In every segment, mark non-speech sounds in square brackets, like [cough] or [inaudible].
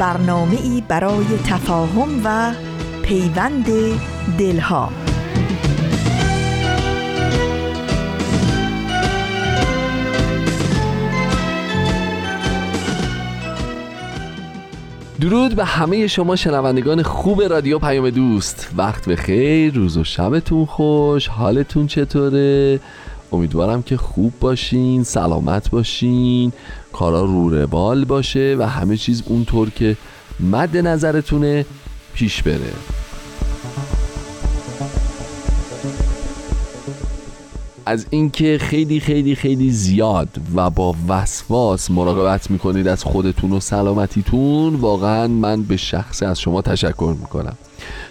برنامه ای برای تفاهم و پیوند دلها. درود به همه شما شنوندگان خوب رادیو پیام دوست. وقت به خیر روز و شبتون خوش حالتون چطوره؟ امیدوارم که خوب باشین سلامت باشین کارا رو روال باشه و همه چیز اونطور که مد نظرتونه پیش بره. از اینکه خیلی خیلی خیلی زیاد و با وسواس مراقبت می‌کنید از خودتون و سلامتیتون واقعا من به شخص از شما تشکر می‌کنم.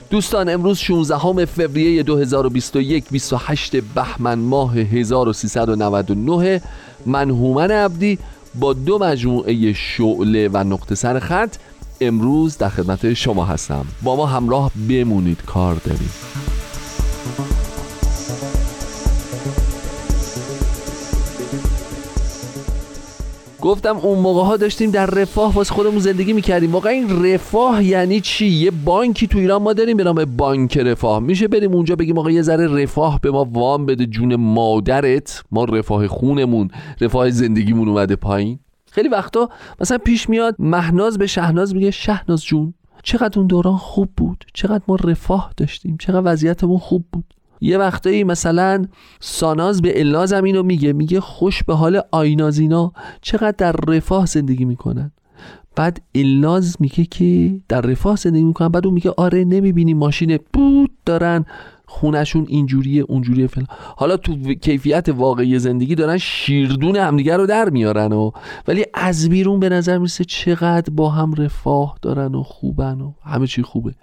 دوستان امروز 16 فوریه 2021 28 بهمن ماه 1399 من هومن عبدی با دو مجموعه شعله و نقطه سر خط امروز در خدمت شما هستم. با ما همراه بمونید کار داریم گفتم اون موقع ها داشتیم در رفاه واسه خودمون زندگی می‌کردیم. واقعا این رفاه یعنی چی؟ یه بانکی تو ایران ما داریم به نام بانک رفاه. میشه بریم اونجا بگیم آقا یه ذره رفاه به ما وام بده جون مادرت؟ ما رفاه خونمون رفاه زندگیمون اومده پایین. خیلی وقتا مثلا پیش میاد مهناز به شهناز میگه شهناز جون چقدر اون دوران خوب بود؟ چقدر ما رفاه داشتیم؟ چقدر وضعیتمون خوب بود؟ یه وقتایی مثلا ساناز به النازم اینو میگه میگه خوش به حال آینازینا چقدر در رفاه زندگی می‌کنن. بعد الناز میگه که در رفاه زندگی می‌کنن بعد اون میگه آره نمی‌بینی ماشین بود دارن. خونشون اینجوریه اونجوریه فلان. حالا تو کیفیت واقعی زندگی دارن شیردون همدیگه رو در میارن و ولی از بیرون به نظر می‌رسه چقدر با هم رفاه دارن و خوبن و همه چی خوبه.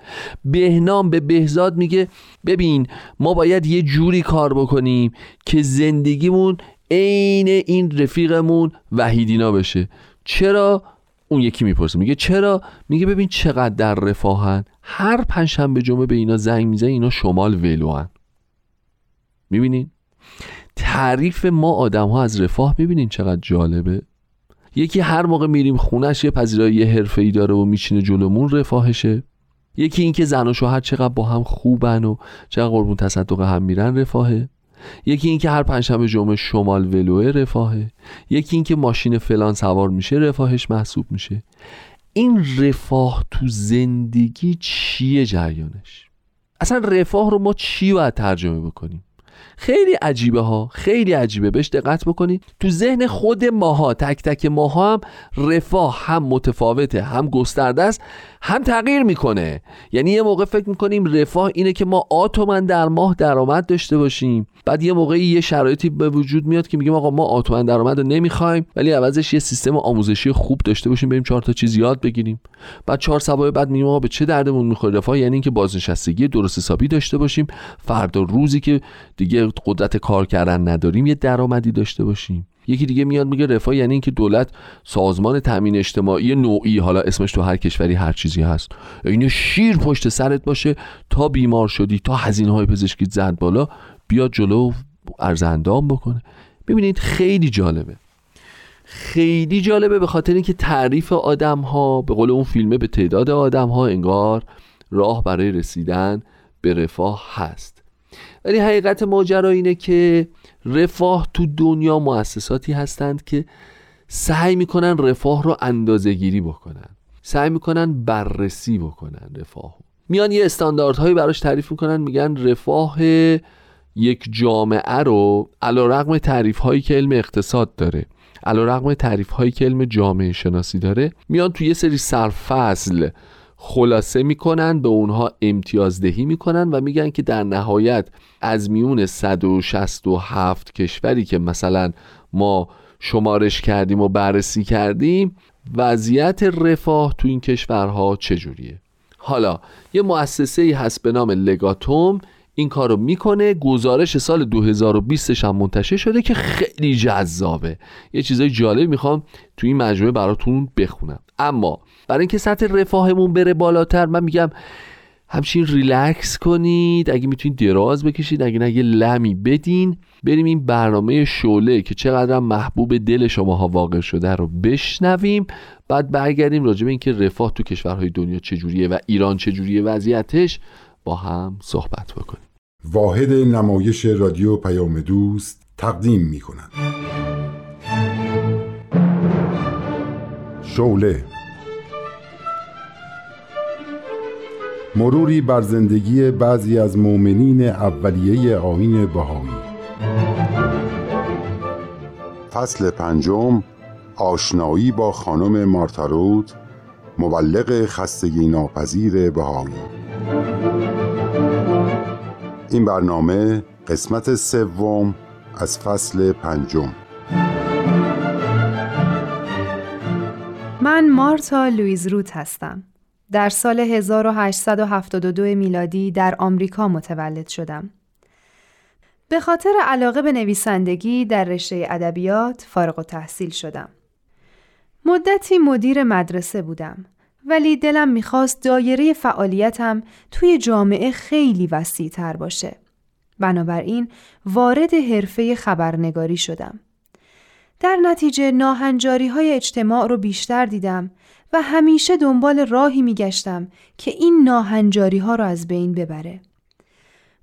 بهنام به بهزاد میگه ببین ما باید یه جوری کار بکنیم که زندگیمون عین این رفیقمون وحیدینا بشه. چرا؟ اون یکی می‌پرسه میگه چرا؟ میگه ببین چقدر در رفاهن. هر پنجشنبه جمعه به اینا زنگ می‌زنه اینا شمال ولوان می‌بینین؟ تعریف ما آدم ها از رفاه می‌بینین چقدر جالبه؟ یکی هر موقع میریم خونش یه پذیرایی حرفه ای داره و میچینه جلومون رفاهشه. یکی اینکه زن و شوهر چقدر با هم خوبن و چقدر قربون تصدق هم میرن رفاهه. یکی اینکه هر پنجشنبه جمعه شمال ولوه رفاهه یکی اینکه ماشین فلان سوار میشه رفاهش محسوب میشه. این رفاه تو زندگی چیه جریانش؟ اصلا رفاه رو ما چی باید ترجمه بکنیم؟ خیلی عجیبه ها خیلی عجیبه. بهش دقت بکنید. تو ذهن خود ماها تک تک ماها هم رفاه هم متفاوته هم گسترده است هم تغییر می‌کنه. یعنی یه موقع فکر می‌کنیم رفاه اینه که ما آتومن در ماه درآمد داشته باشیم. بعد یه موقعی یه شرایطی به وجود میاد که میگیم آقا ما آتومن درآمد رو نمی‌خوایم ولی عوضش یه سیستم آموزشی خوب داشته باشیم بریم چهار تا چیز یاد بگیریم. بعد چهار سبای بعد میگیم آقا به چه دردمون می‌خوره؟ رفاه یعنی اینکه بازنشستگی درست حسابی داشته باشیم فردا روزی که دیگه قدرت کار کردن نداریم یه درآمدی داشته باشیم. یکی دیگه میاد میگه رفاه یعنی اینکه دولت سازمان تامین اجتماعی نوعی حالا اسمش تو هر کشوری هر چیزی هست این شیر پشت سرت باشه تا بیمار شدی تا هزینه های پزشکی زد بالا. بیاد جلو ارزندام بکنه. ببینید خیلی جالبه. خیلی جالبه به خاطر اینکه تعریف آدم ها به قول اون فیلمه به تعداد آدم ها انگار راه برای رسیدن به رفاه هست. ولی حقیقت ماجرا اینه که رفاه تو دنیا مؤسساتی هستند که سعی می‌کنن رفاه رو اندازه گیری بکنن. سعی می‌کنن بررسی بکنن رفاه میان یه استانداردهایی براش تعریف می‌کنن میگن رفاه یک جامعه رو علا رقم تعریف هایی که علم اقتصاد داره علا رقم تعریف هایی که علم جامعه شناسی داره میان تو یه سری سرفصل خلاصه می‌کنن به اونها امتیازدهی می‌کنن و میگن که در نهایت از میون 167 کشوری که مثلا ما شمارش کردیم و بررسی کردیم وضعیت رفاه تو این کشورها چجوریه؟ حالا یه مؤسسه ای هست به نام لگاتوم این کارو می‌کنه. گزارش سال 2020 هم منتشر شده که خیلی جذابه. یه چیزای جالب می‌خوام تو این مجموعه براتون بخونم. اما برای اینکه سطح رفاهمون بره بالاتر من میگم همچین ریلکس کنید. اگه می‌تونید دراز بکشید اگه نه لمی بدین. بریم این برنامه شوله که چقدر محبوب دل شماها واقع شده رو بشنویم. بعد برگردیم راجع به اینکه رفاه تو کشورهای دنیا چجوریه و ایران چجوریه وضعیتش با هم صحبت بکنیم. واحد نمایش رادیو پیام دوست تقدیم می کند شوله مروری بر زندگی بعضی از مؤمنین اولیه آین بهایی. فصل پنجم آشنایی با خانم مارتارود مبلغ خستگی ناپذیر بهایی. این برنامه قسمت سوم از فصل پنجم من مارتا لویز روت هستم در سال 1872 میلادی در آمریکا متولد شدم. به خاطر علاقه به نویسندگی در رشته ادبیات فارغ و تحصیل شدم. مدتی مدیر مدرسه بودم ولی دلم می‌خواست دایره فعالیتم توی جامعه خیلی وسیع تر باشه. بنابراین وارد حرفه خبرنگاری شدم. در نتیجه ناهنجاری های اجتماع رو بیشتر دیدم و همیشه دنبال راهی میگشتم که این ناهنجاری ها را از بین ببره.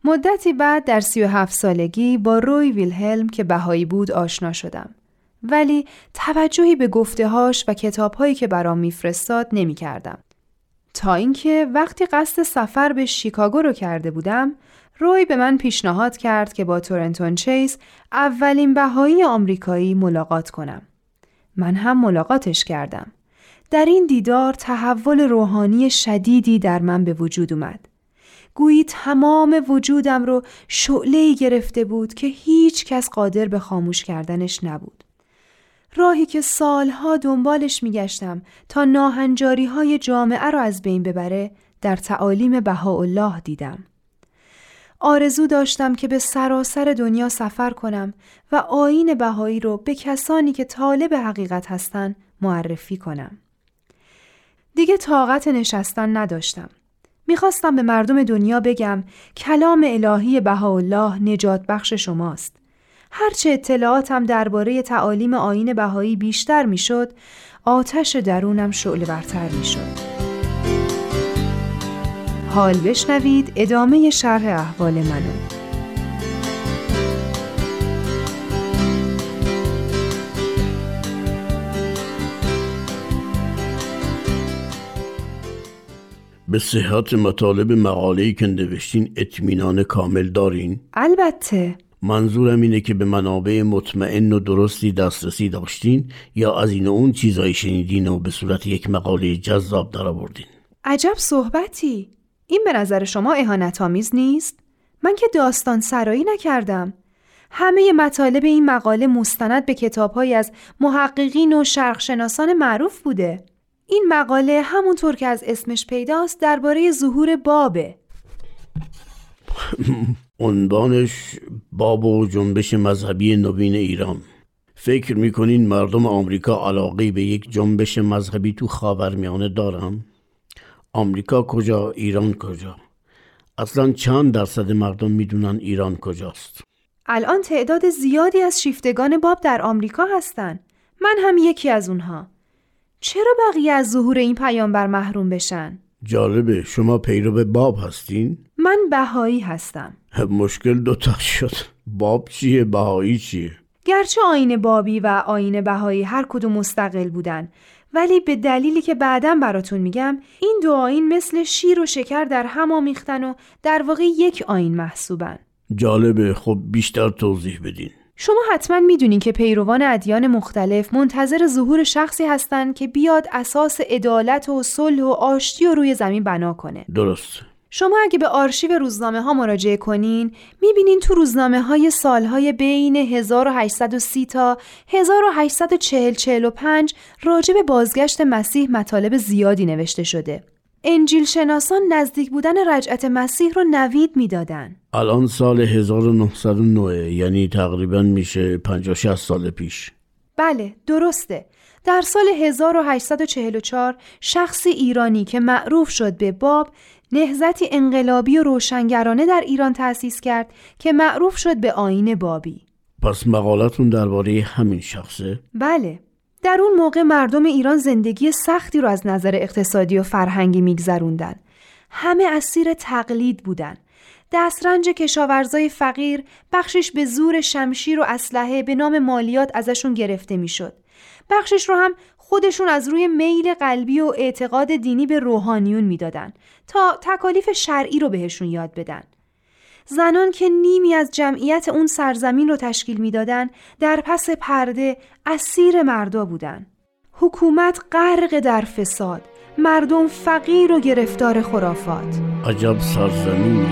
مدتی بعد در سی و هفت سالگی با روی ویلهلم که بهایی بود آشنا شدم. ولی توجهی به گفتههاش و کتابهایی که برام میفرستاد نمی کردم. تا اینکه وقتی قصد سفر به شیکاگو رو کرده بودم روی به من پیشنهاد کرد که با تورنتون چیز اولین بهایی آمریکایی ملاقات کنم. من هم ملاقاتش کردم. در این دیدار تحول روحانی شدیدی در من به وجود اومد. گویی تمام وجودم رو شعله گرفته بود که هیچ کس قادر به خاموش کردنش نبود. راهی که سالها دنبالش میگشتم تا ناهنجاری های جامعه را از بین ببره در تعالیم بهاءالله دیدم. آرزو داشتم که به سراسر دنیا سفر کنم و آین بهایی رو به کسانی که طالب حقیقت هستند معرفی کنم. دیگه طاقت نشستن نداشتم. می‌خواستم به مردم دنیا بگم کلام الهی بهاءالله نجات بخش شماست. هرچه اطلاعاتم درباره تعالیم آین بهایی بیشتر می‌شد، آتش درونم شعله برتر می‌شد. حال بشنوید ادامه شرح احوال منو. به صحت مطالب مقاله‌ای که نوشتین اطمینان کامل دارین؟ البته منظورم اینه که به منابع مطمئن و درستی دسترسی داشتین یا از این اون چیزایی شنیدین و به صورت یک مقاله جذاب درآوردین؟ عجب صحبتی. این به نظر شما اهانت آمیز نیست؟ من که داستان سرایی نکردم. همه مطالب این مقاله مستند به کتابهایی از محققین و شرقشناسان معروف بوده. این مقاله همونطور که از اسمش پیداست درباره ظهور بابه. [laughs] عنوانش باب و جنبش مذهبی نوین ایران فکر می‌کنین مردم آمریکا علاقه به یک جنبش مذهبی تو خاورمیانه دارن؟ آمریکا کجا ایران کجا اصلا چند درصد مردم می‌دونن ایران کجاست الان تعداد زیادی از شیفتگان باب در آمریکا هستن من هم یکی از اونها چرا بقیه از ظهور این پیامبر محروم بشن؟ جالبه شما پیرو باب هستین؟ من بهایی هستم مشکل دوتا شد باب چیه بهایی چیه؟ گرچه آین بابی و آین بهایی هر کدوم مستقل بودن ولی به دلیلی که بعدا براتون میگم این دو آین مثل شیر و شکر در هم آمیختن و در واقع یک آین محسوبن جالبه خب بیشتر توضیح بدین شما حتما می‌دونین که پیروان ادیان مختلف منتظر ظهور شخصی هستند که بیاد اساس عدالت و صلح و آشتی و روی زمین بنا کنه. درست. شما اگه به آرشیو روزنامه ها مراجعه کنین می‌بینین تو روزنامه های سالهای بین 1830 تا 1840-45 راجع به بازگشت مسیح مطالب زیادی نوشته شده. انجیل شناسان نزدیک بودن رجعت مسیح رو نوید می‌دادن. الان سال 1909 یعنی تقریبا میشه 50 سال پیش. بله درسته. در سال 1844 شخصی ایرانی که معروف شد به باب نهزتی انقلابی و روشنگرانه در ایران تأسیس کرد که معروف شد به آین بابی. پس مقالتون درباره همین شخصه؟ بله. در اون موقع مردم ایران زندگی سختی رو از نظر اقتصادی و فرهنگی میگذروندن. همه اسیر تقلید بودن. دسترنج کشاورزای فقیر بخشش به زور شمشیر و اسلحه به نام مالیات ازشون گرفته می‌شد. بخشش رو هم خودشون از روی میل قلبی و اعتقاد دینی به روحانیون می‌دادن تا تکالیف شرعی رو بهشون یاد بدن. زنان که نیمی از جمعیت اون سرزمین رو تشکیل می‌دادن در پس پرده اسیر مردا بودن. حکومت غرق در فساد، مردم فقیر و گرفتار خرافات. عجب سرزمینی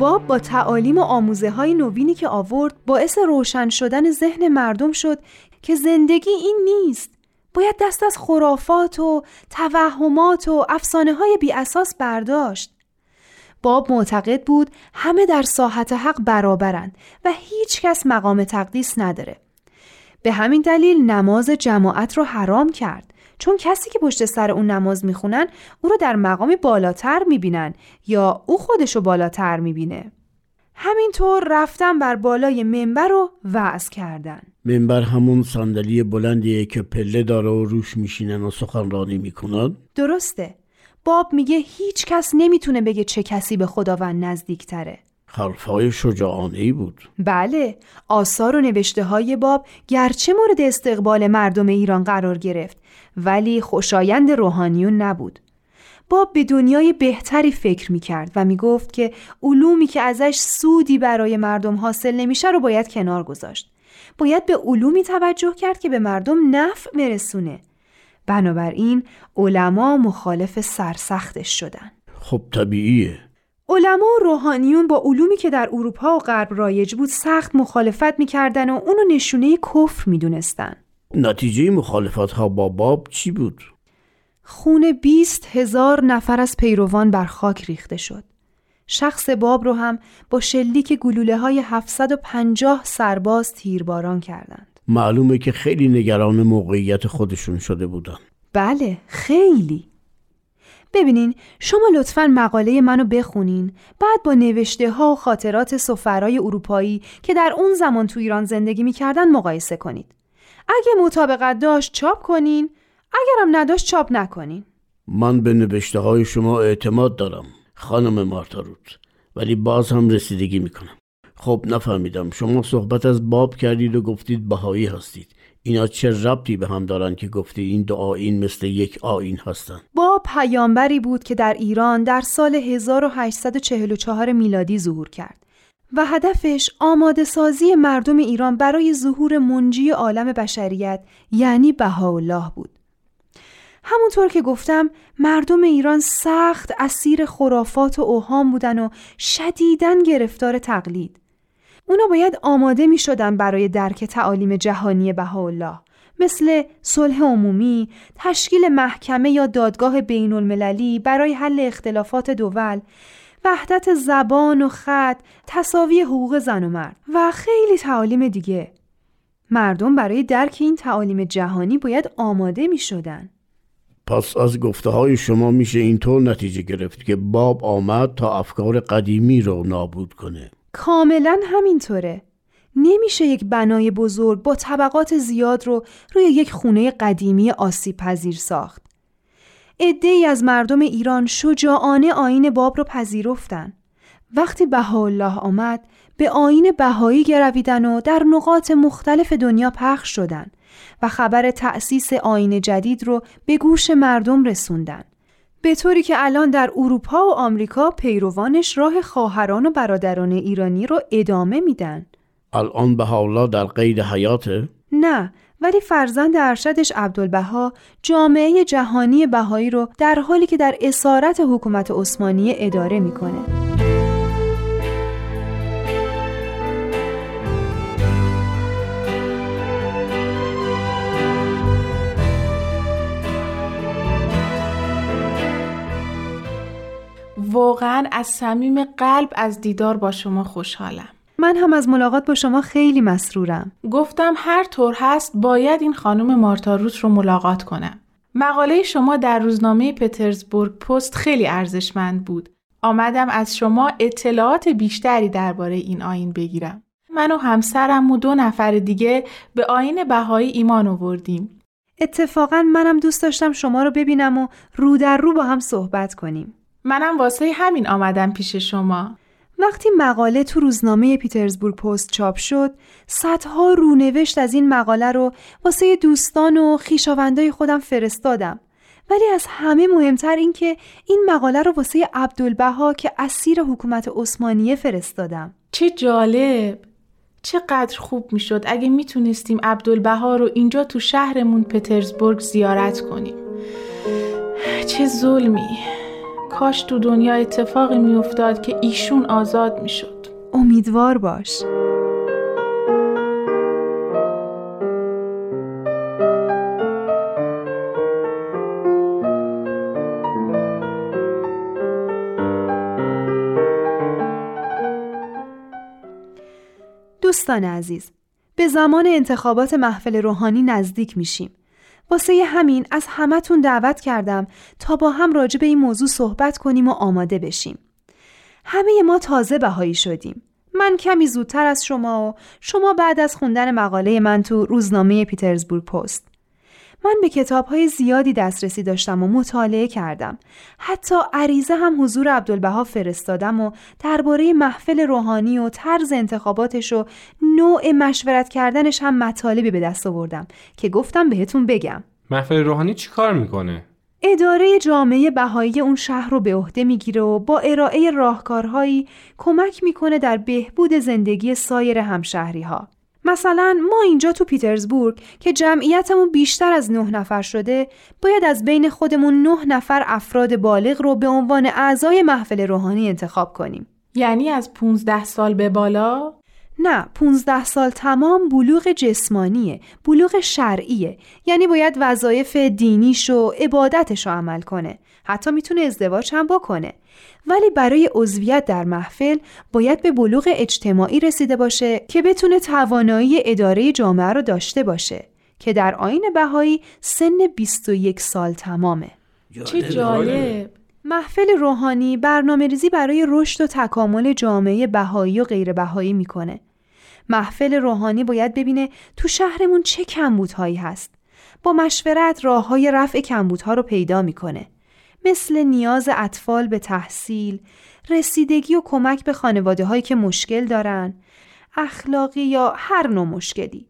باب با تعالیم و آموزه های نوینی که آورد باعث روشن شدن ذهن مردم شد که زندگی این نیست. باید دست از خرافات و توهمات و افسانه های بی اساس برداشت. باب معتقد بود همه در ساحت حق برابرند و هیچ کس مقام تقدیس نداره. به همین دلیل نماز جماعت رو حرام کرد. چون کسی که پشت سر اون نماز می‌خونن او رو در مقامی بالاتر می‌بینن یا او خودشو بالاتر می‌بینه. همینطور رفتن بر بالای منبر رو وعظ کردن. منبر همون صندلی بلندیه که پله داره و روش میشینن و سخنرانی می‌کنن؟ درسته. باب میگه هیچ کس نمی‌تونه بگه چه کسی به خداوند نزدیکتره. حرفهای شجاعانه ای بود بله آثار و نوشته های باب گرچه مورد استقبال مردم ایران قرار گرفت ولی خوشایند روحانیون نبود باب به دنیای بهتری فکر می کرد و می گفت که علومی که ازش سودی برای مردم حاصل نمیشه رو باید کنار گذاشت. باید به علومی توجه کرد که به مردم نفع مرسونه. بنابراین علما مخالف سرسختش شدن. خب طبیعیه. علما و روحانیون با علومی که در اروپا و غرب رایج بود سخت مخالفت می‌کردن و اونو نشونه کفر می‌دونستن. نتیجه مخالفت ها با باب چی بود؟ خون بیست هزار نفر از پیروان بر خاک ریخته شد. شخص باب رو هم با شلیک گلوله های 750 سرباز تیرباران کردند. معلومه که خیلی نگران موقعیت خودشون شده بودن. بله خیلی. ببینین شما لطفا مقاله منو بخونین بعد با نوشته ها و خاطرات سفرای اروپایی که در اون زمان تو ایران زندگی می‌کردن مقایسه کنید. اگه مطابقت داشت چاپ کنین اگرم نداشت چاپ نکنین. من به نوشته های شما اعتماد دارم خانم مارتاروت ولی باز هم رسیدگی می‌کنم. خب نفهمیدم. شما صحبت از باب کردید و گفتید بهایی هستید. اینا چه ربطی به هم دارن که گفتید این دو آین مثل یک آین هستن؟ باب پیامبری بود که در ایران در سال 1844 میلادی ظهور کرد. و هدفش آماده سازی مردم ایران برای ظهور منجی عالم بشریت یعنی بهاءالله بود. همونطور که گفتم مردم ایران سخت اسیر خرافات و اوهام بودن و شدیدن گرفتار تقلید. اونا باید آماده می شدن برای درک تعالیم جهانی بهاءالله مثل صلح عمومی، تشکیل محکمه یا دادگاه بین المللی برای حل اختلافات دول وحدت زبان و خط، تصاوی حقوق زن و مرد و خیلی تعالیم دیگه. مردم برای درک این تعالیم جهانی باید آماده می شدن. پس از گفته های شما میشه اینطور نتیجه گرفت که باب آمد تا افکار قدیمی رو نابود کنه. کاملا همینطوره. نمیشه یک بنای بزرگ با طبقات زیاد رو روی یک خونه قدیمی آسیب پذیر ساخت. ای از مردم ایران شجاعانه آین باب رو پذیرفتن. وقتی بهاءالله آمد به آین بهایی گرویدن و در نقاط مختلف دنیا پخش شدن و خبر تأسیس آین جدید رو به گوش مردم رسوندن. به طوری که الان در اروپا و آمریکا پیروانش راه خواهران و برادران ایرانی رو ادامه میدن الان به حالا در قید حیاته؟ نه ولی فرزند ارشدش عبدالبها جامعه جهانی بهایی رو در حالی که در اسارت حکومت عثمانی اداره می‌کنه. واقعا از صمیم قلب از دیدار با شما خوشحالم. من هم از ملاقات با شما خیلی مسرورم. گفتم هر طور هست باید این خانم مارتا روت رو ملاقات کنم. مقاله شما در روزنامه پترزبورگ پست خیلی ارزشمند بود. آمدم از شما اطلاعات بیشتری درباره این آین بگیرم. من و همسرم و دو نفر دیگه به آین بهایی ایمان آوردیم. اتفاقا منم دوست داشتم شما رو ببینم و رو در رو با هم صحبت کنیم. منم واسه همین آمدم پیش شما. وقتی مقاله تو روزنامه پیترزبورگ پست چاپ شد صدها رونوشت از این مقاله رو واسه دوستان و خیشاوندای خودم فرستادم. ولی از همه مهمتر این که این مقاله رو واسه عبدالبها که اسیر حکومت عثمانیه فرستادم. چه جالب! چقدر خوب می‌شد اگه می‌تونستیم عبدالبها رو اینجا تو شهرمون پترزبورگ زیارت کنیم. چه ظلمی! کاش تو دنیا اتفاقی میافتاد که ایشون آزاد می‌شد. امیدوار باش. دوستان عزیز به زمان انتخابات محفل روحانی نزدیک میشیم. واسه همین از همتون دعوت کردم تا با هم راجع به این موضوع صحبت کنیم و آماده بشیم. همه ما تازه بهایی شدیم. من کمی زودتر از شما و شما بعد از خوندن مقاله من تو روزنامه پیترزبورگ پست. من به کتاب های زیادی دسترسی داشتم و مطالعه کردم. حتی عریضه هم حضور عبدالبها فرستادم و درباره محفل روحانی و طرز انتخاباتش و نوع مشورت کردنش هم مطالبی به دست آوردم که گفتم بهتون بگم. محفل روحانی چی کار می‌کنه؟ اداره جامعه بهایی اون شهر رو به عهده می‌گیره و با ارائه راهکارهایی کمک می‌کنه در بهبود زندگی سایر همشهری ها. مثلا ما اینجا تو پیترزبورگ که جمعیتمون بیشتر از نه نفر شده باید از بین خودمون نه نفر افراد بالغ رو به عنوان اعضای محفل روحانی انتخاب کنیم یعنی از 15 سال به بالا؟ نه 15 سال تمام بلوغ جسمانیه بلوغ شرعیه. یعنی باید وظایف دینیش و عبادتش رو عمل کنه. حتی می‌تونه ازدواج هم بکنه. ولی برای عضویت در محفل باید به بلوغ اجتماعی رسیده باشه که بتونه توانایی اداره جامعه رو داشته باشه که در آین بهایی سن 21 سال تمامه. چه جالب. محفل روحانی برنامه ریزی برای رشد و تکامل جامعه بهایی و غیر بهایی می‌کنه. محفل روحانی باید ببینه تو شهرمون چه کمبودهایی هست با مشورت راه های رفع کمبودها رو پیدا می‌کنه مثل نیاز اطفال به تحصیل، رسیدگی و کمک به خانواده هایی که مشکل دارن، اخلاقی یا هر نوع مشکلی.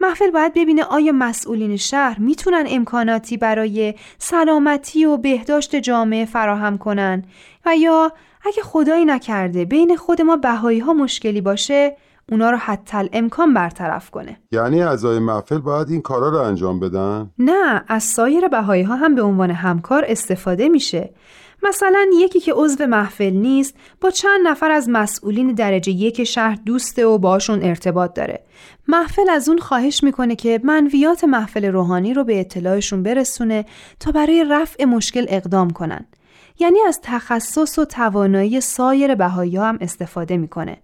محفل باید ببینه آیا مسئولین شهر می‌تونن امکاناتی برای سلامتی و بهداشت جامعه فراهم کنن و یا اگه خدایی نکرده بین خود ما بهایی ها مشکلی باشه اونا رو حتی امکان برطرف کنه. یعنی اعضای محفل باید این کارا رو انجام بدن؟ نه از سایر بهایی ها هم به عنوان همکار استفاده میشه. مثلا یکی که عضو محفل نیست با چند نفر از مسئولین درجه یک شهر دوسته و باشون ارتباط داره. محفل از اون خواهش می‌کنه که منویات محفل روحانی رو به اطلاعشون برسونه تا برای رفع مشکل اقدام کنن. یعنی از تخصص و توانایی سایر بهایی ها هم استفاده می‌کنه.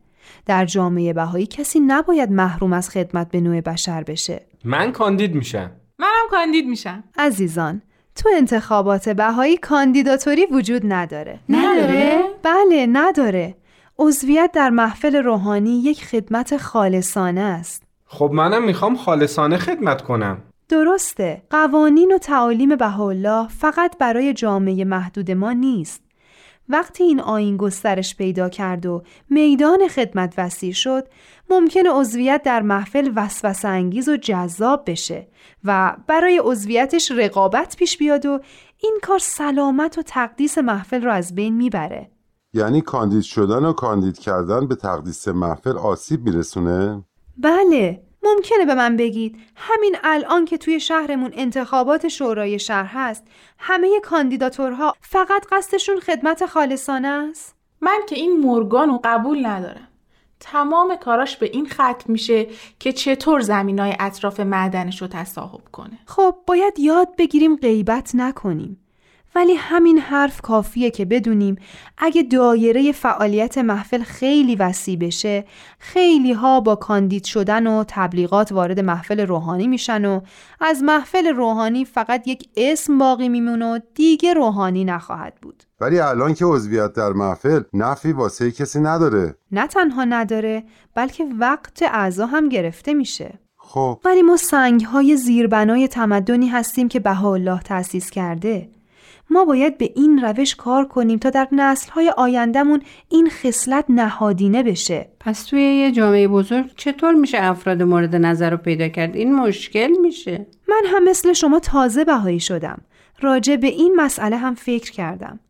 در جامعه بهایی کسی نباید محروم از خدمت به نوع بشر بشه. من کاندید میشم. منم کاندید میشم. عزیزان تو انتخابات بهایی کاندیداتوری وجود نداره. نداره؟ بله نداره. عضویت در محفل روحانی یک خدمت خالصانه است. خب منم می‌خوام خالصانه خدمت کنم. درسته. قوانین و تعالیم بهاءالله فقط برای جامعه محدود ما نیست. وقتی این آین گسترش پیدا کرد و میدان خدمت وسیع شد ممکن عضویت در محفل وسوسه انگیز و جذاب بشه و برای عضویتش رقابت پیش بیاد و این کار سلامت و تقدیس محفل رو از بین می‌بره یعنی کاندید شدن و کاندید کردن به تقدیس محفل آسیب میرسونه؟ بله ممکنه به من بگید. همین الان که توی شهرمون انتخابات شورای شهر هست همه کاندیداتورها فقط قصدشون خدمت خالصانه است؟ من که این مورگان رو قبول ندارم. تمام کاراش به این ختم میشه که چطور زمینای اطراف معدنش رو تصاحب کنه. خب باید یاد بگیریم غیبت نکنیم. ولی همین حرف کافیه که بدونیم اگه دایره فعالیت محفل خیلی وسیع بشه خیلی ها با کاندید شدن و تبلیغات وارد محفل روحانی میشن و از محفل روحانی فقط یک اسم باقی میمونه و دیگه روحانی نخواهد بود. ولی الان که عضویت در محفل نفی واسه کسی نداره. نه تنها نداره بلکه وقت اعضا هم گرفته میشه. خب. ولی ما سنگ های زیربنای تمدنی هستیم که بهاءالله تأسیس کرده. ما باید به این روش کار کنیم تا در نسلهای آیندهمون این خصلت نهادینه بشه. پس توی یه جامعه بزرگ چطور میشه افراد مورد نظر رو پیدا کرد؟ این مشکل میشه؟ من هم مثل شما تازه بهایی شدم. راجع به این مسئله هم فکر کردم.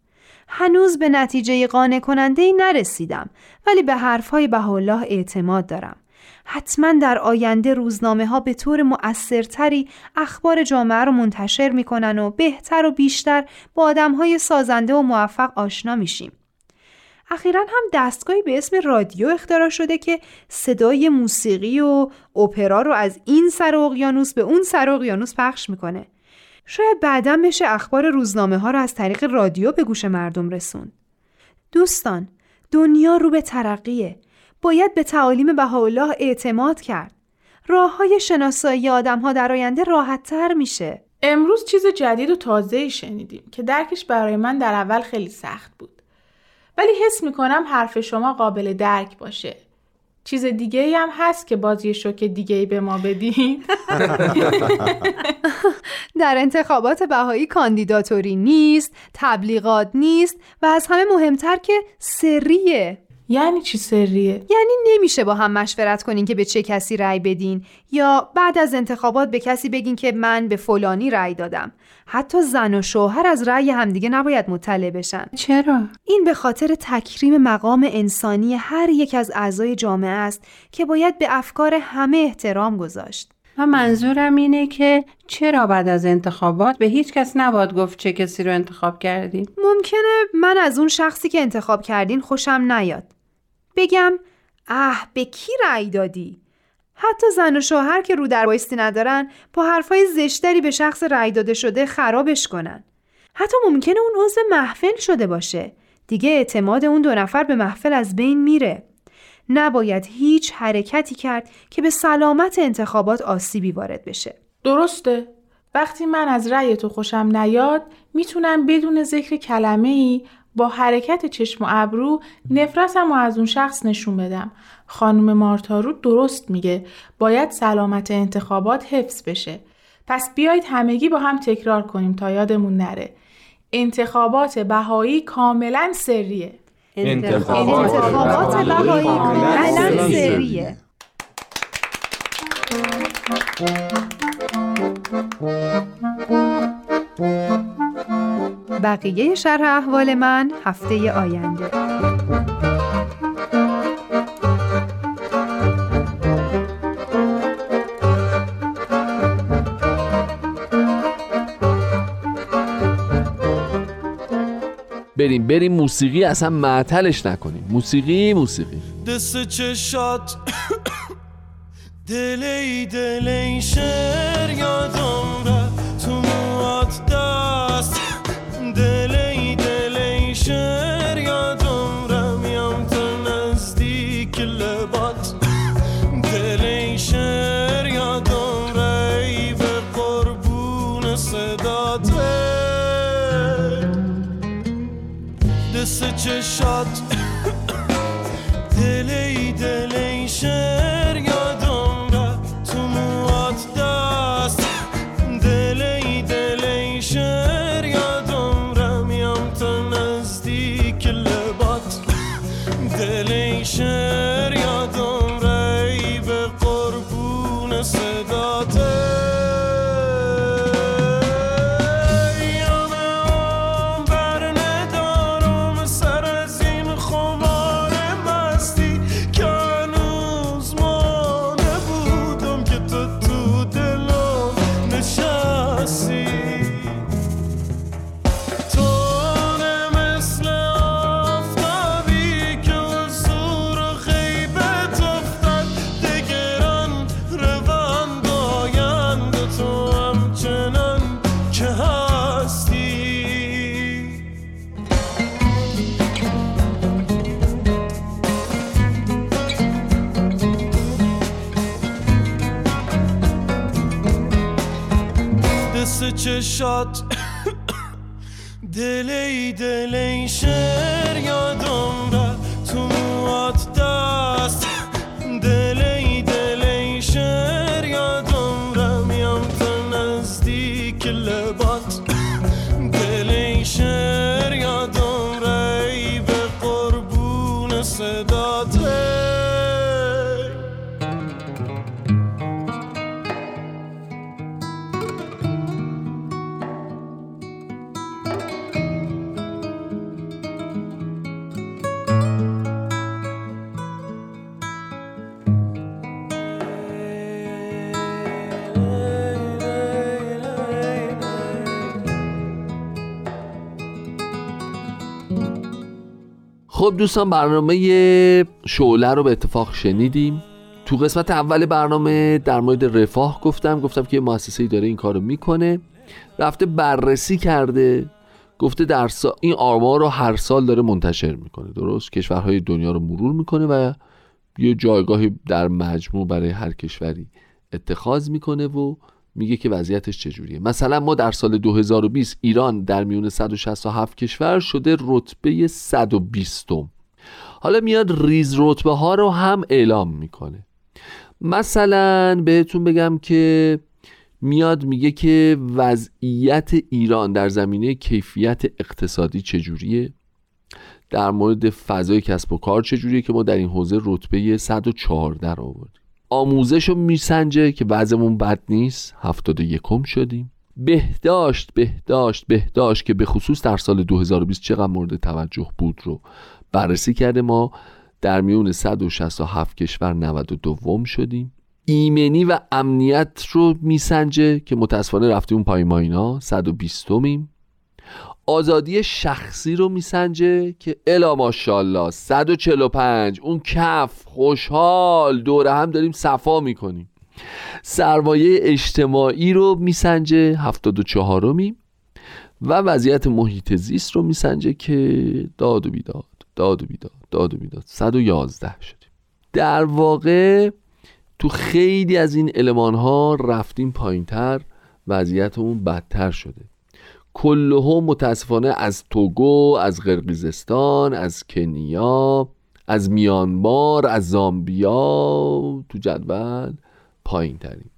هنوز به نتیجه قانع کننده ای نرسیدم ولی به حرفهای بهاءالله اعتماد دارم. حتما در آینده روزنامه ها به طور مؤثرتری اخبار جامعه رو منتشر می‌کنن و بهتر و بیشتر با آدم های سازنده و موفق آشنا میشیم. اخیرا هم دستگاهی به اسم رادیو اختراع شده که صدای موسیقی و اپرا رو از این سر اقیانوس به اون سر اقیانوس پخش می‌کنه. شاید بعدا بشه اخبار روزنامه ها رو از طریق رادیو به گوش مردم رسون. دوستان، دنیا رو به ترقیه باید به تعالیم بهاءالله اعتماد کرد. راه های شناسایی آدم ها در آینده راحت تر میشه. امروز چیز جدید و تازه شنیدیم که درکش برای من در اول خیلی سخت بود. ولی حس می‌کنم حرف شما قابل درک باشه. چیز دیگه ای هم هست که بازی شوک دیگه ای به ما بدیم [laughs] در انتخابات بهایی کاندیداتوری نیست تبلیغات نیست و از همه مهمتر که سریه یعنی چی سریه؟ یعنی نمیشه با هم مشورت کنین که به چه کسی رأی بدین یا بعد از انتخابات به کسی بگین که من به فلانی رأی دادم حتی زن و شوهر از رأی همدیگه نباید مطلع بشن چرا؟ این به خاطر تکریم مقام انسانی هر یک از اعضای جامعه است که باید به افکار همه احترام گذاشت و منظورم اینه که چرا بعد از انتخابات به هیچ کس نباید گفت چه کسی رو انتخاب کردین؟ ممکنه من از اون شخصی که انتخاب کردین خوشم نیاد بگم اه به کی رأی دادی؟ حتی زن و شوهر که رو در بایستی ندارن با حرفای زشتری به شخص رأی داده شده خرابش کنن. حتی ممکنه اون عضو محفل شده باشه. دیگه اعتماد اون دو نفر به محفل از بین میره. نباید هیچ حرکتی کرد که به سلامت انتخابات آسیبی وارد بشه. درسته. وقتی من از رأی تو خوشم نیاد می‌تونم بدون ذکر کلمه ای با حرکت چشم و ابرو نفرتم و از اون شخص نشون بدم. خانم مارتارو درست میگه باید سلامت انتخابات حفظ بشه. پس بیایید همگی با هم تکرار کنیم تا یادمون نره. انتخابات بهایی کاملا سریه. انتخابات, انتخابات بهایی کاملا سریه. بقیه شرح احوال من هفته آینده. بریم بریم موسیقی اصلا معطلش نکنیم. موسیقی موسیقی. دست چشات [coughs] دلی دلی شر یادم دست چشات چشات دلی دلی شعر یادم را تو موات دست خب دوستان برنامه شعله رو به اتفاق شنیدیم. تو قسمت اول برنامه در مورد رفاه گفتم گفتم که یه مؤسسه داره این کارو می‌کنه. رفته بررسی کرده گفته در سا... این آمار رو هر سال داره منتشر می‌کنه درست؟ کشورهای دنیا رو مرور می‌کنه و یه جایگاهی در مجموع برای هر کشوری اتخاذ می‌کنه و میگه که وضعیتش چجوریه. مثلا ما در سال 2020 ایران در میون 167 کشور شده رتبه 120 حالا میاد ریز رتبه ها رو هم اعلام می‌کنه. مثلا بهتون بگم که میاد میگه که وضعیت ایران در زمینه کیفیت اقتصادی چجوریه؟ در مورد فضای کسب و کار چجوریه که ما در این حوزه رتبه 114 رو آوردیم؟ آموزش رو میسنجه که وضعمون بد نیست. 71 شدیم. بهداشت بهداشت بهداشت که به خصوص در سال 2020 چقدر مورد توجه بود رو بررسی کرده ما. در میون 167 کشور 92 شدیم. ایمنی و امنیت رو میسنجه که متاسفانه رفتیم پایین ماینا 120 میم آزادی شخصی رو میسنجه که الا ماشاءالله 145 اون کف خوشحال دوره هم داریم صفا می‌کنیم. سرمایه اجتماعی رو میسنجه 74 میم و وضعیت محیط زیست رو میسنجه که داد و بیداد داد و بیداد داد و بیداد. 111 شدیم. در واقع تو خیلی از این علمان ها رفتیم پایین تر وضعیتمون بدتر شده. کلهم متاسفانه از توگو از قرقیزستان از کنیا از میانمار از زامبیا تو جدول پایین تریم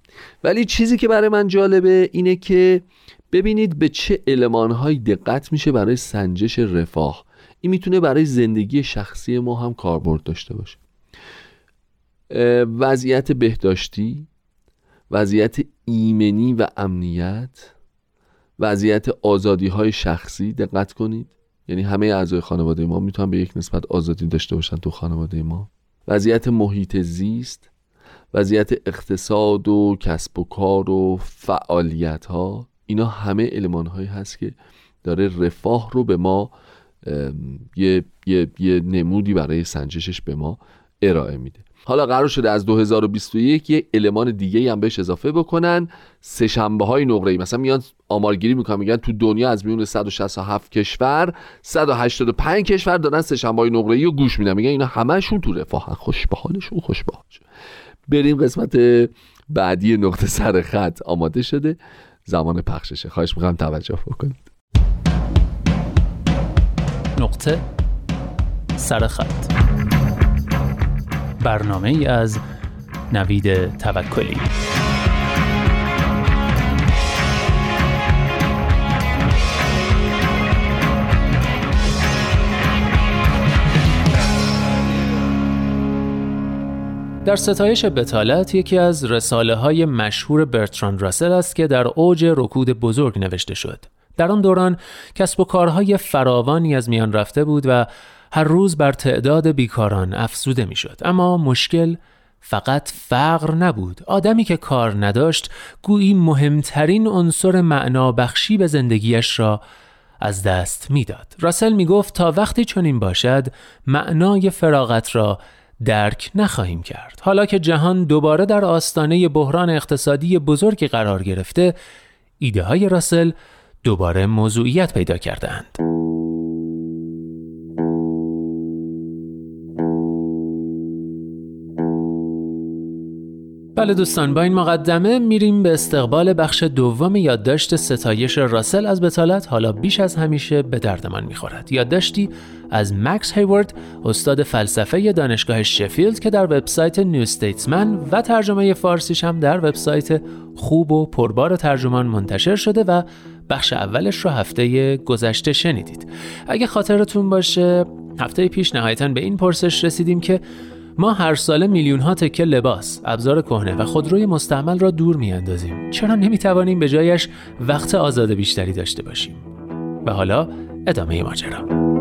ولی چیزی که برای من جالبه اینه که ببینید به چه علمانهایی دقت میشه برای سنجش رفاه. این می‌تونه برای زندگی شخصی ما هم کاربرد داشته باشه. وضعیت بهداشتی وضعیت ایمنی و امنیت وضعیت آزادی های شخصی دقت کنید. یعنی همه اعضای خانواده ما می‌تونن به یک نسبت آزادی داشته باشن تو خانواده ما. وضعیت محیط زیست وضعیت اقتصاد و کسب و کار و فعالیت ها اینا همه علمان هایی هست که داره رفاه رو به ما یه،, یه،, یه نمودی برای سنجشش به ما ارائه میده. حالا قرار شده از 2021 یه المان دیگه هم بهش اضافه بکنن. سه شنبه های نقره ای مثلا میان آمارگیری می‌کنن میگن تو دنیا از میون 167 کشور 185 کشور دارن سه شنبه های نقره ای رو گوش میدن. میگن اینا همشون تو رفاه خوش به حالشون خوش به بریم قسمت بعدی نقطه سر خط. آماده شده؟ زمان پخششه. خواهش می‌کنم توجه بکنید. نقطه سر خط. برنامه ای از نوید توکلی در ستایش بتالت یکی از رساله های مشهور برتراند راسل است که در اوج رکود بزرگ نوشته شد. در آن دوران کسب و کارهای فراوانی از میان رفته بود و هر روز بر تعداد بیکاران افزوده می‌شد اما مشکل فقط فقر نبود آدمی که کار نداشت گویی مهمترین عنصر معنا بخشی به زندگیش را از دست می‌داد. راسل می گفت تا وقتی چنین باشد معنای فراغت را درک نخواهیم کرد. حالا که جهان دوباره در آستانه بحران اقتصادی بزرگی قرار گرفته، ایده های راسل دوباره موضوعیت پیدا کردند. بله دوستان با این مقدمه میریم به استقبال بخش دوم یادداشت ستایش راسل از بتالت حالا بیش از همیشه به دردمان می‌خورد. یادداشتی از مکس هیورد استاد فلسفه دانشگاه شفیلد که در وبسایت نیو ستیتسمن و ترجمه فارسیش هم در وبسایت خوب و پربار ترجمان منتشر شده و بخش اولش رو هفته گذشته شنیدید. اگه خاطرتون باشه هفته پیش نهایتا به این پرسش رسیدیم که ما هر ساله میلیون ها تکه لباس، ابزار کهنه و خودروی مستعمل را دور میاندازیم. چرا نمی‌توانیم به جایش وقت آزاد بیشتری داشته باشیم؟ و حالا ادامه ماجرا.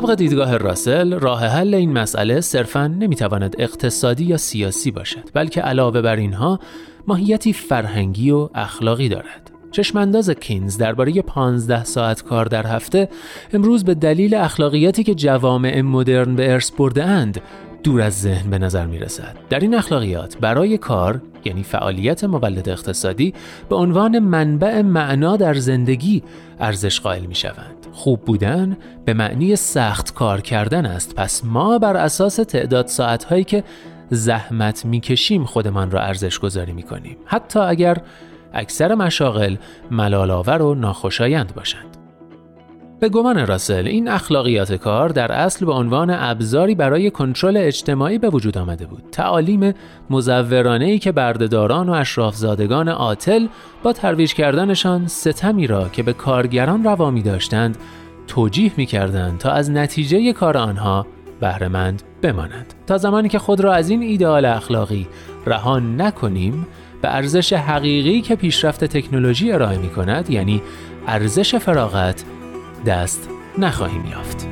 طبق دیدگاه راسل راه حل این مسئله صرفا نمی‌تواند اقتصادی یا سیاسی باشد بلکه علاوه بر اینها ماهیتی فرهنگی و اخلاقی دارد چشمانداز کینز درباره 15 ساعت کار در هفته امروز به دلیل اخلاقیاتی که جوامع مدرن به ارث برده اند دور از ذهن به نظر می رسد. در این اخلاقیات برای کار یعنی فعالیت مولد اقتصادی به عنوان منبع معنا در زندگی ارزش قائل می شوند. خوب بودن به معنی سخت کار کردن است. پس ما بر اساس تعداد ساعت هایی که زحمت می‌کشیم خودمان را ارزش گذاری می کنیم حتی اگر اکثر مشاغل ملالآور و ناخوشایند باشند. به گمان راسل این اخلاقیات کار در اصل به عنوان ابزاری برای کنترل اجتماعی به وجود آمده بود. تعالیم مزورانه ای که بردهداران و اشرافزادگان عاطل با ترویج کردنشان ستمی را که به کارگران روا می داشتند توجیه می کردند تا از نتیجه کار آنها بهرهمند بمانند. تا زمانی که خود را از این ایدئال اخلاقی رها نکنیم به ارزش حقیقی که پیشرفت تکنولوژی ارائه می کند یعنی ارزش فراغت دست نخواهیم یافت.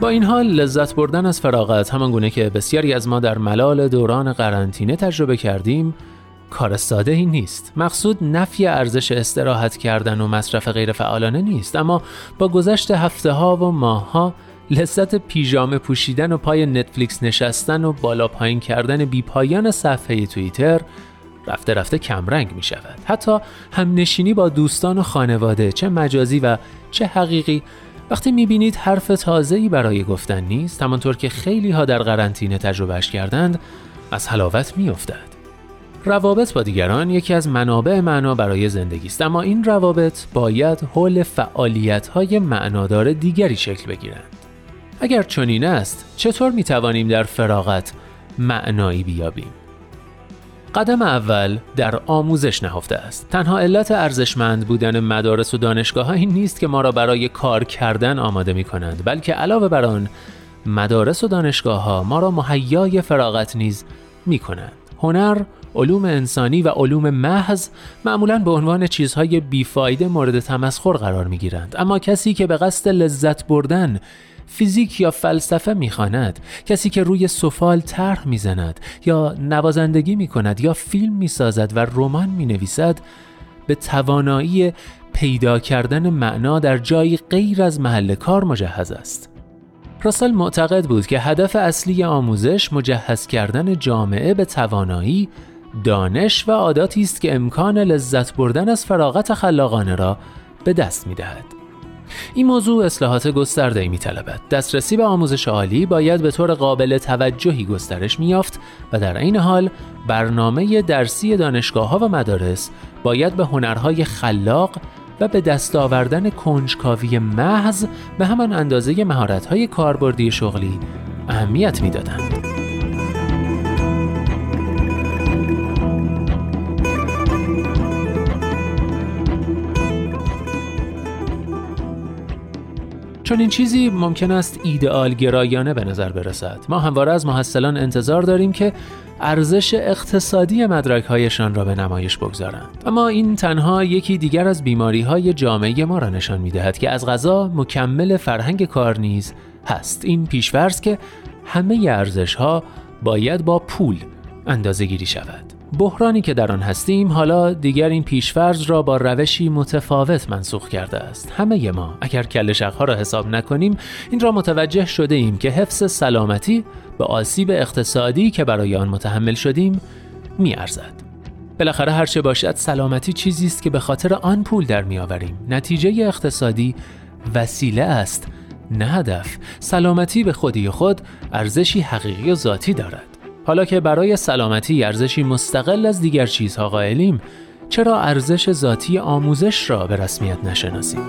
با این حال لذت بردن از فراغت همان گونه که بسیاری از ما در ملال دوران قرنطینه تجربه کردیم کار ساده ای نیست. مقصود نفی ارزش استراحت کردن و مصرف غیرفعالانه نیست. اما با گذشت هفته ها و ماه ها لذت پیژامه پوشیدن و پای نتفلیکس نشستن و بالا پایین کردن بی پایان صفحه توییتر رفته رفته کمرنگ می شود حتی همنشینی با دوستان و خانواده چه مجازی و چه حقیقی. وقتی می‌بینید حرف تازه‌ای برای گفتن نیست همانطور که خیلی ها در قرنطینه تجربهش کردند از حلاوت میافتد. روابط با دیگران یکی از منابع معنا برای زندگی است اما این روابط باید حول فعالیت های معنادار دیگری شکل بگیرند. اگر چنین است چطور می توانیم در فراغت معنایی بیابیم؟ قدم اول در آموزش نهفته است. تنها علت ارزشمند بودن مدارس و دانشگاه این نیست که ما را برای کار کردن آماده می کنند بلکه علاوه بر آن مدارس و دانشگاه ها ما را مهیای فراغت نیز می کنند هنر علوم انسانی و علوم محض معمولا به عنوان چیزهای بیفایده مورد تمسخر قرار می گیرند اما کسی که به قصد لذت بردن فیزیک یا فلسفه می‌خواند کسی که روی سفال طرح می‌زند یا نوازندگی می کند یا فیلم می‌سازد و رمان می نویسد به توانایی پیدا کردن معنا در جایی غیر از محل کار مجهز است. راسل معتقد بود که هدف اصلی آموزش مجهز کردن جامعه به توانایی دانش و عاداتی است که امکان لذت بردن از فراغت خلاقانه را به دست می دهد. این موضوع اصلاحات گسترده می طلبد. دسترسی به آموزش عالی باید به طور قابل توجهی گسترش می یافت و در این حال برنامه درسی دانشگاه ها و مدارس باید به هنرهای خلاق و به دست آوردن کنجکاوی محض به همان اندازه مهارت‌های کاربردی شغلی اهمیت می‌دادند. چون این چیزی ممکن است ایدئال گرایانه به نظر برسد. ما همواره از محصلان انتظار داریم که ارزش اقتصادی مدرک هایشان را به نمایش بگذارند. اما این تنها یکی دیگر از بیماری های جامعه ما را نشان می دهد که از غذا مکمل فرهنگ کار نیز هست. این پیشورز که همه ارزش ها باید با پول اندازه گیری شود. بحرانی که در آن هستیم حالا دیگر این پیشفرض را با روشی متفاوت منسوخ کرده است. همه ما اگر کل شقها را حساب نکنیم این را متوجه شده ایم که حفظ سلامتی به آسیب اقتصادی که برای آن متحمل شدیم میارزد. بالاخره هرچه باشد سلامتی چیزی است که به خاطر آن پول در میآوریم. نتیجه اقتصادی وسیله است نه هدف. سلامتی به خودی خود ارزشی حقیقی و ذاتی دارد. حالا که برای سلامتی ارزشی مستقل از دیگر چیزها قائلیم چرا ارزش ذاتی آموزش را به رسمیت نشناسیم؟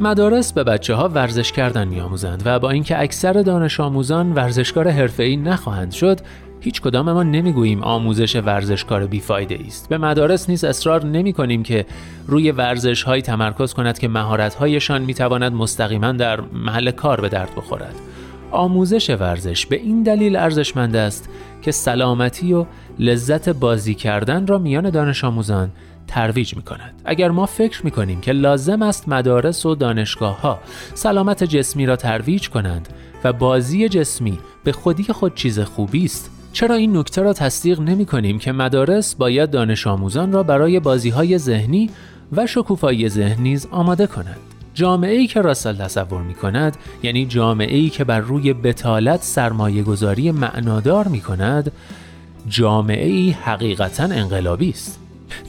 مدارس به بچه ها ورزش کردن میآموزند و با اینکه اکثر دانش آموزان ورزشکار حرفه‌ای نخواهند شد هیچ کدام ما نمی‌گوییم آموزش ورزشکار بیفایده است به مدارس نیز اصرار نمی کنیم که روی ورزش های تمرکز کند که مهارت هایشان می تواند مستقیما در محل کار به درد بخورد آموزش ورزش به این دلیل ارزشمند است که سلامتی و لذت بازی کردن را میان دانش آموزان ترویج می کند. اگر ما فکر می کنیم که لازم است مدارس و دانشگاه ها سلامت جسمی را ترویج کنند و بازی جسمی به خودی خود چیز خوبی است چرا این نکته را تصدیق نمی کنیم که مدارس باید دانش آموزان را برای بازی های ذهنی و شکوفایی ذهن نیز آماده کنند جامعه ای که راسل تصور می کند یعنی جامعه ای که بر روی بتالت سرمایه گذاری معنادار می کند جامعه ای حقیقتا انقلابی است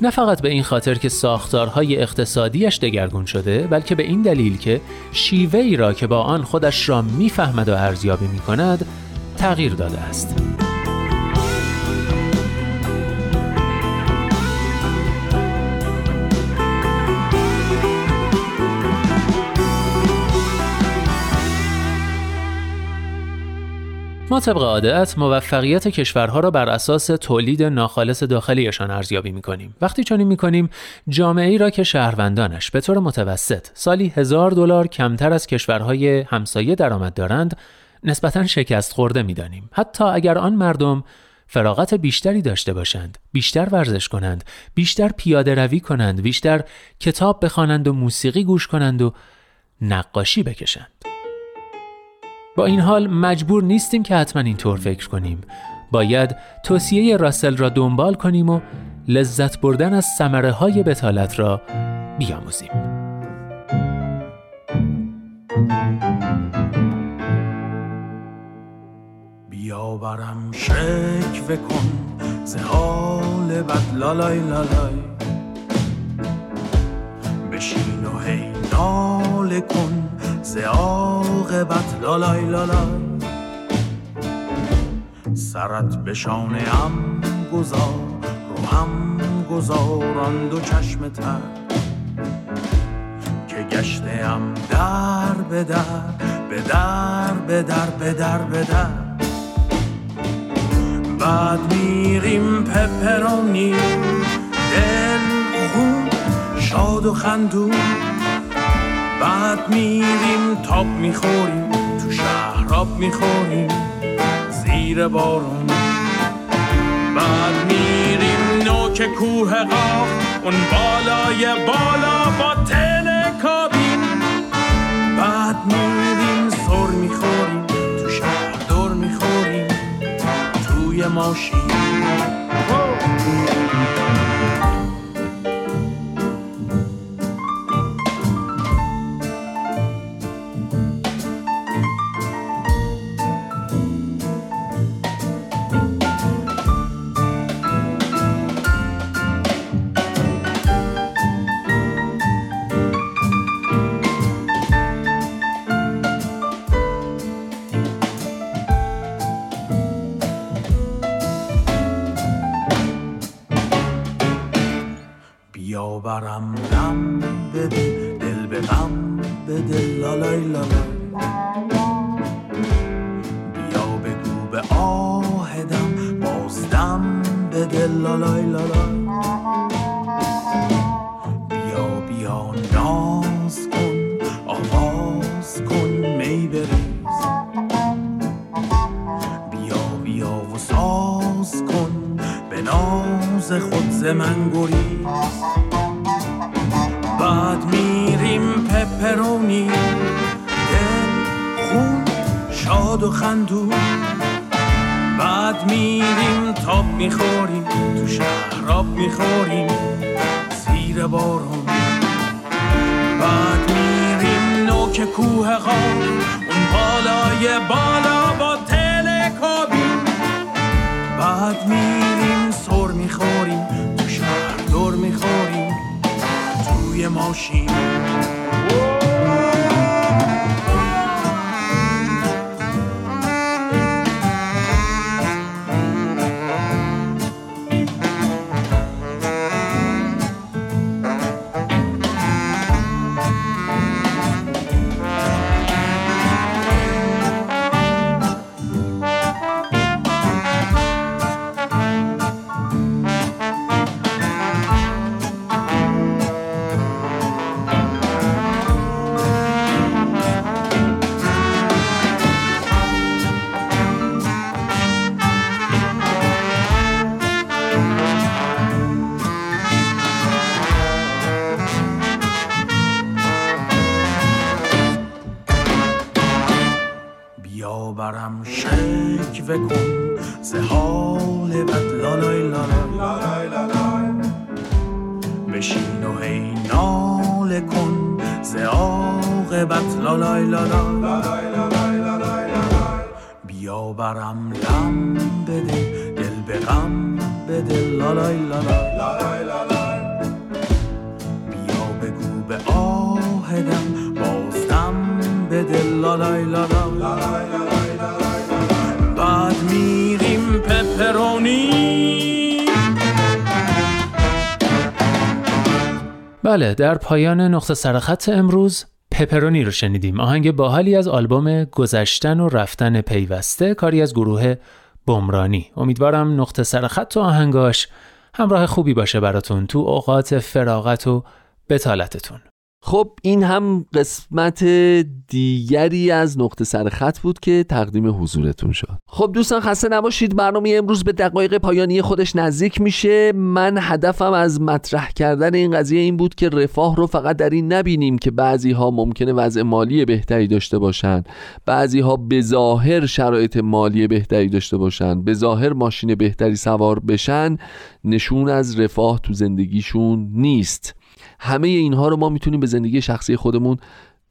نه فقط به این خاطر که ساختارهای اقتصادیش دگرگون شده بلکه به این دلیل که شیوه ای را که با آن خودش را می‌فهمد و ارزیابی می کند تغییر داده است. ما طبق عادت موفقیت کشورها را بر اساس تولید ناخالص داخلیشان ارزیابی می کنیم. وقتی چنین می کنیم جامعه ای را که شهروندانش به طور متوسط سالی هزار دلار کمتر از کشورهای همسایه درآمد دارند نسبتا شکست خورده می دانیم. حتی اگر آن مردم فراغت بیشتری داشته باشند، بیشتر ورزش کنند، بیشتر پیاده روی کنند، بیشتر کتاب بخوانند و موسیقی گوش کنند و نقاشی بکشند. با این حال مجبور نیستیم که حتما اینطور فکر کنیم. باید توصیه راسل را دنبال کنیم و لذت بردن از سمره های بتالت را بیاموزیم. بیاورم شک کن ز بد لالای لالای. بشین و هی ناله کن ز عاقبت لالای لالای. سرت به شانه ام گذار رو هم گذاران دو چشم تر. که گشته ام در به در به در به در به در به در. بعد میریم پپرونی دل خون شاد و خندون. بعد میریم تاب می‌خوریم تو شهراب می‌خوریم زیر بارون. بعد میریم نوک کوه قاف اون بالای بالا با تل کابین. بعد میریم سر می‌خوریم تو شهر دور می‌خوریم توی ماشین. توی ماشین آهدم بازدم بده لالای لالای بعد میریم پپرونی. بله در پایان نقطه سرخط امروز پپرونی رو شنیدیم. آهنگ باحالی از آلبوم گذشتن و رفتن پیوسته کاری از گروه بمرانی. امیدوارم نقطه سرخط و آهنگاش همراه خوبی باشه براتون تو اوقات فراغت و بتالتتون. خب این هم قسمت دیگری از نقطه سر خط بود که تقدیم حضورتون شد. خب دوستان خسته نباشید. برنامه امروز به دقایق پایانی خودش نزدیک میشه. من هدفم از مطرح کردن این قضیه این بود که رفاه رو فقط در این نبینیم که بعضی ها ممکنه وضع مالی بهتری داشته باشن. بعضی ها به ظاهر شرایط مالی بهتری داشته باشن. به ظاهر ماشین بهتری سوار بشن. نشون از رفاه تو زندگیشون نیست. همه اینها رو ما می‌تونیم به زندگی شخصی خودمون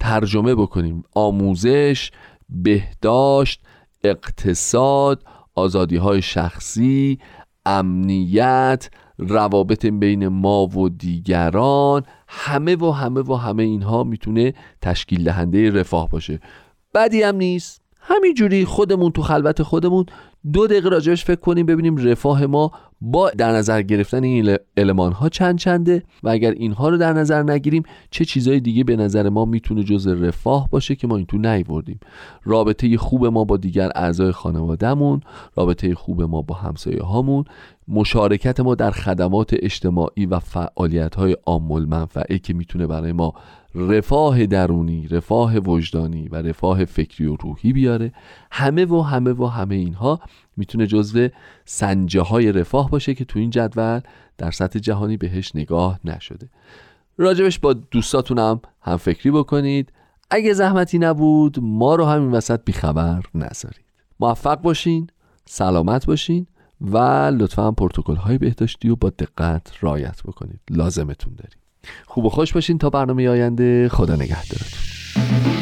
ترجمه بکنیم. آموزش بهداشت اقتصاد آزادی های شخصی امنیت روابط بین ما و دیگران همه و همه و همه اینها می‌تونه تشکیل دهنده رفاه باشه. بدی هم نیست. همینجوری خودمون تو خلوت خودمون دو دقیقه راجبش فکر کنیم ببینیم رفاه ما با در نظر گرفتن این علمان ها چند چنده و اگر اینها رو در نظر نگیریم چه چیزهای دیگه به نظر ما می‌تونه جز رفاه باشه که ما این تو نیوردیم. رابطه خوب ما با دیگر اعضای خانوادهمون رابطه خوب ما با همسایه هامون مشارکت ما در خدمات اجتماعی و فعالیت های عام منفعه که می‌تونه برای ما رفاه درونی رفاه وجدانی و رفاه فکری و روحی بیاره. همه و همه و همه اینها می‌تونه جزو سنجه های رفاه باشه که تو این جدول در سطح جهانی بهش نگاه نشده. راجبش با دوستاتونم هم فکری بکنید. اگه زحمتی نبود ما رو همین وسط بیخبر نذارید. موفق باشین سلامت باشین و لطفا پروتکل های بهداشتی و با دقت رعایت بکنید. لازمتون داریم. خوب و خوش باشین تا برنامه آینده. خدا نگهدارتون.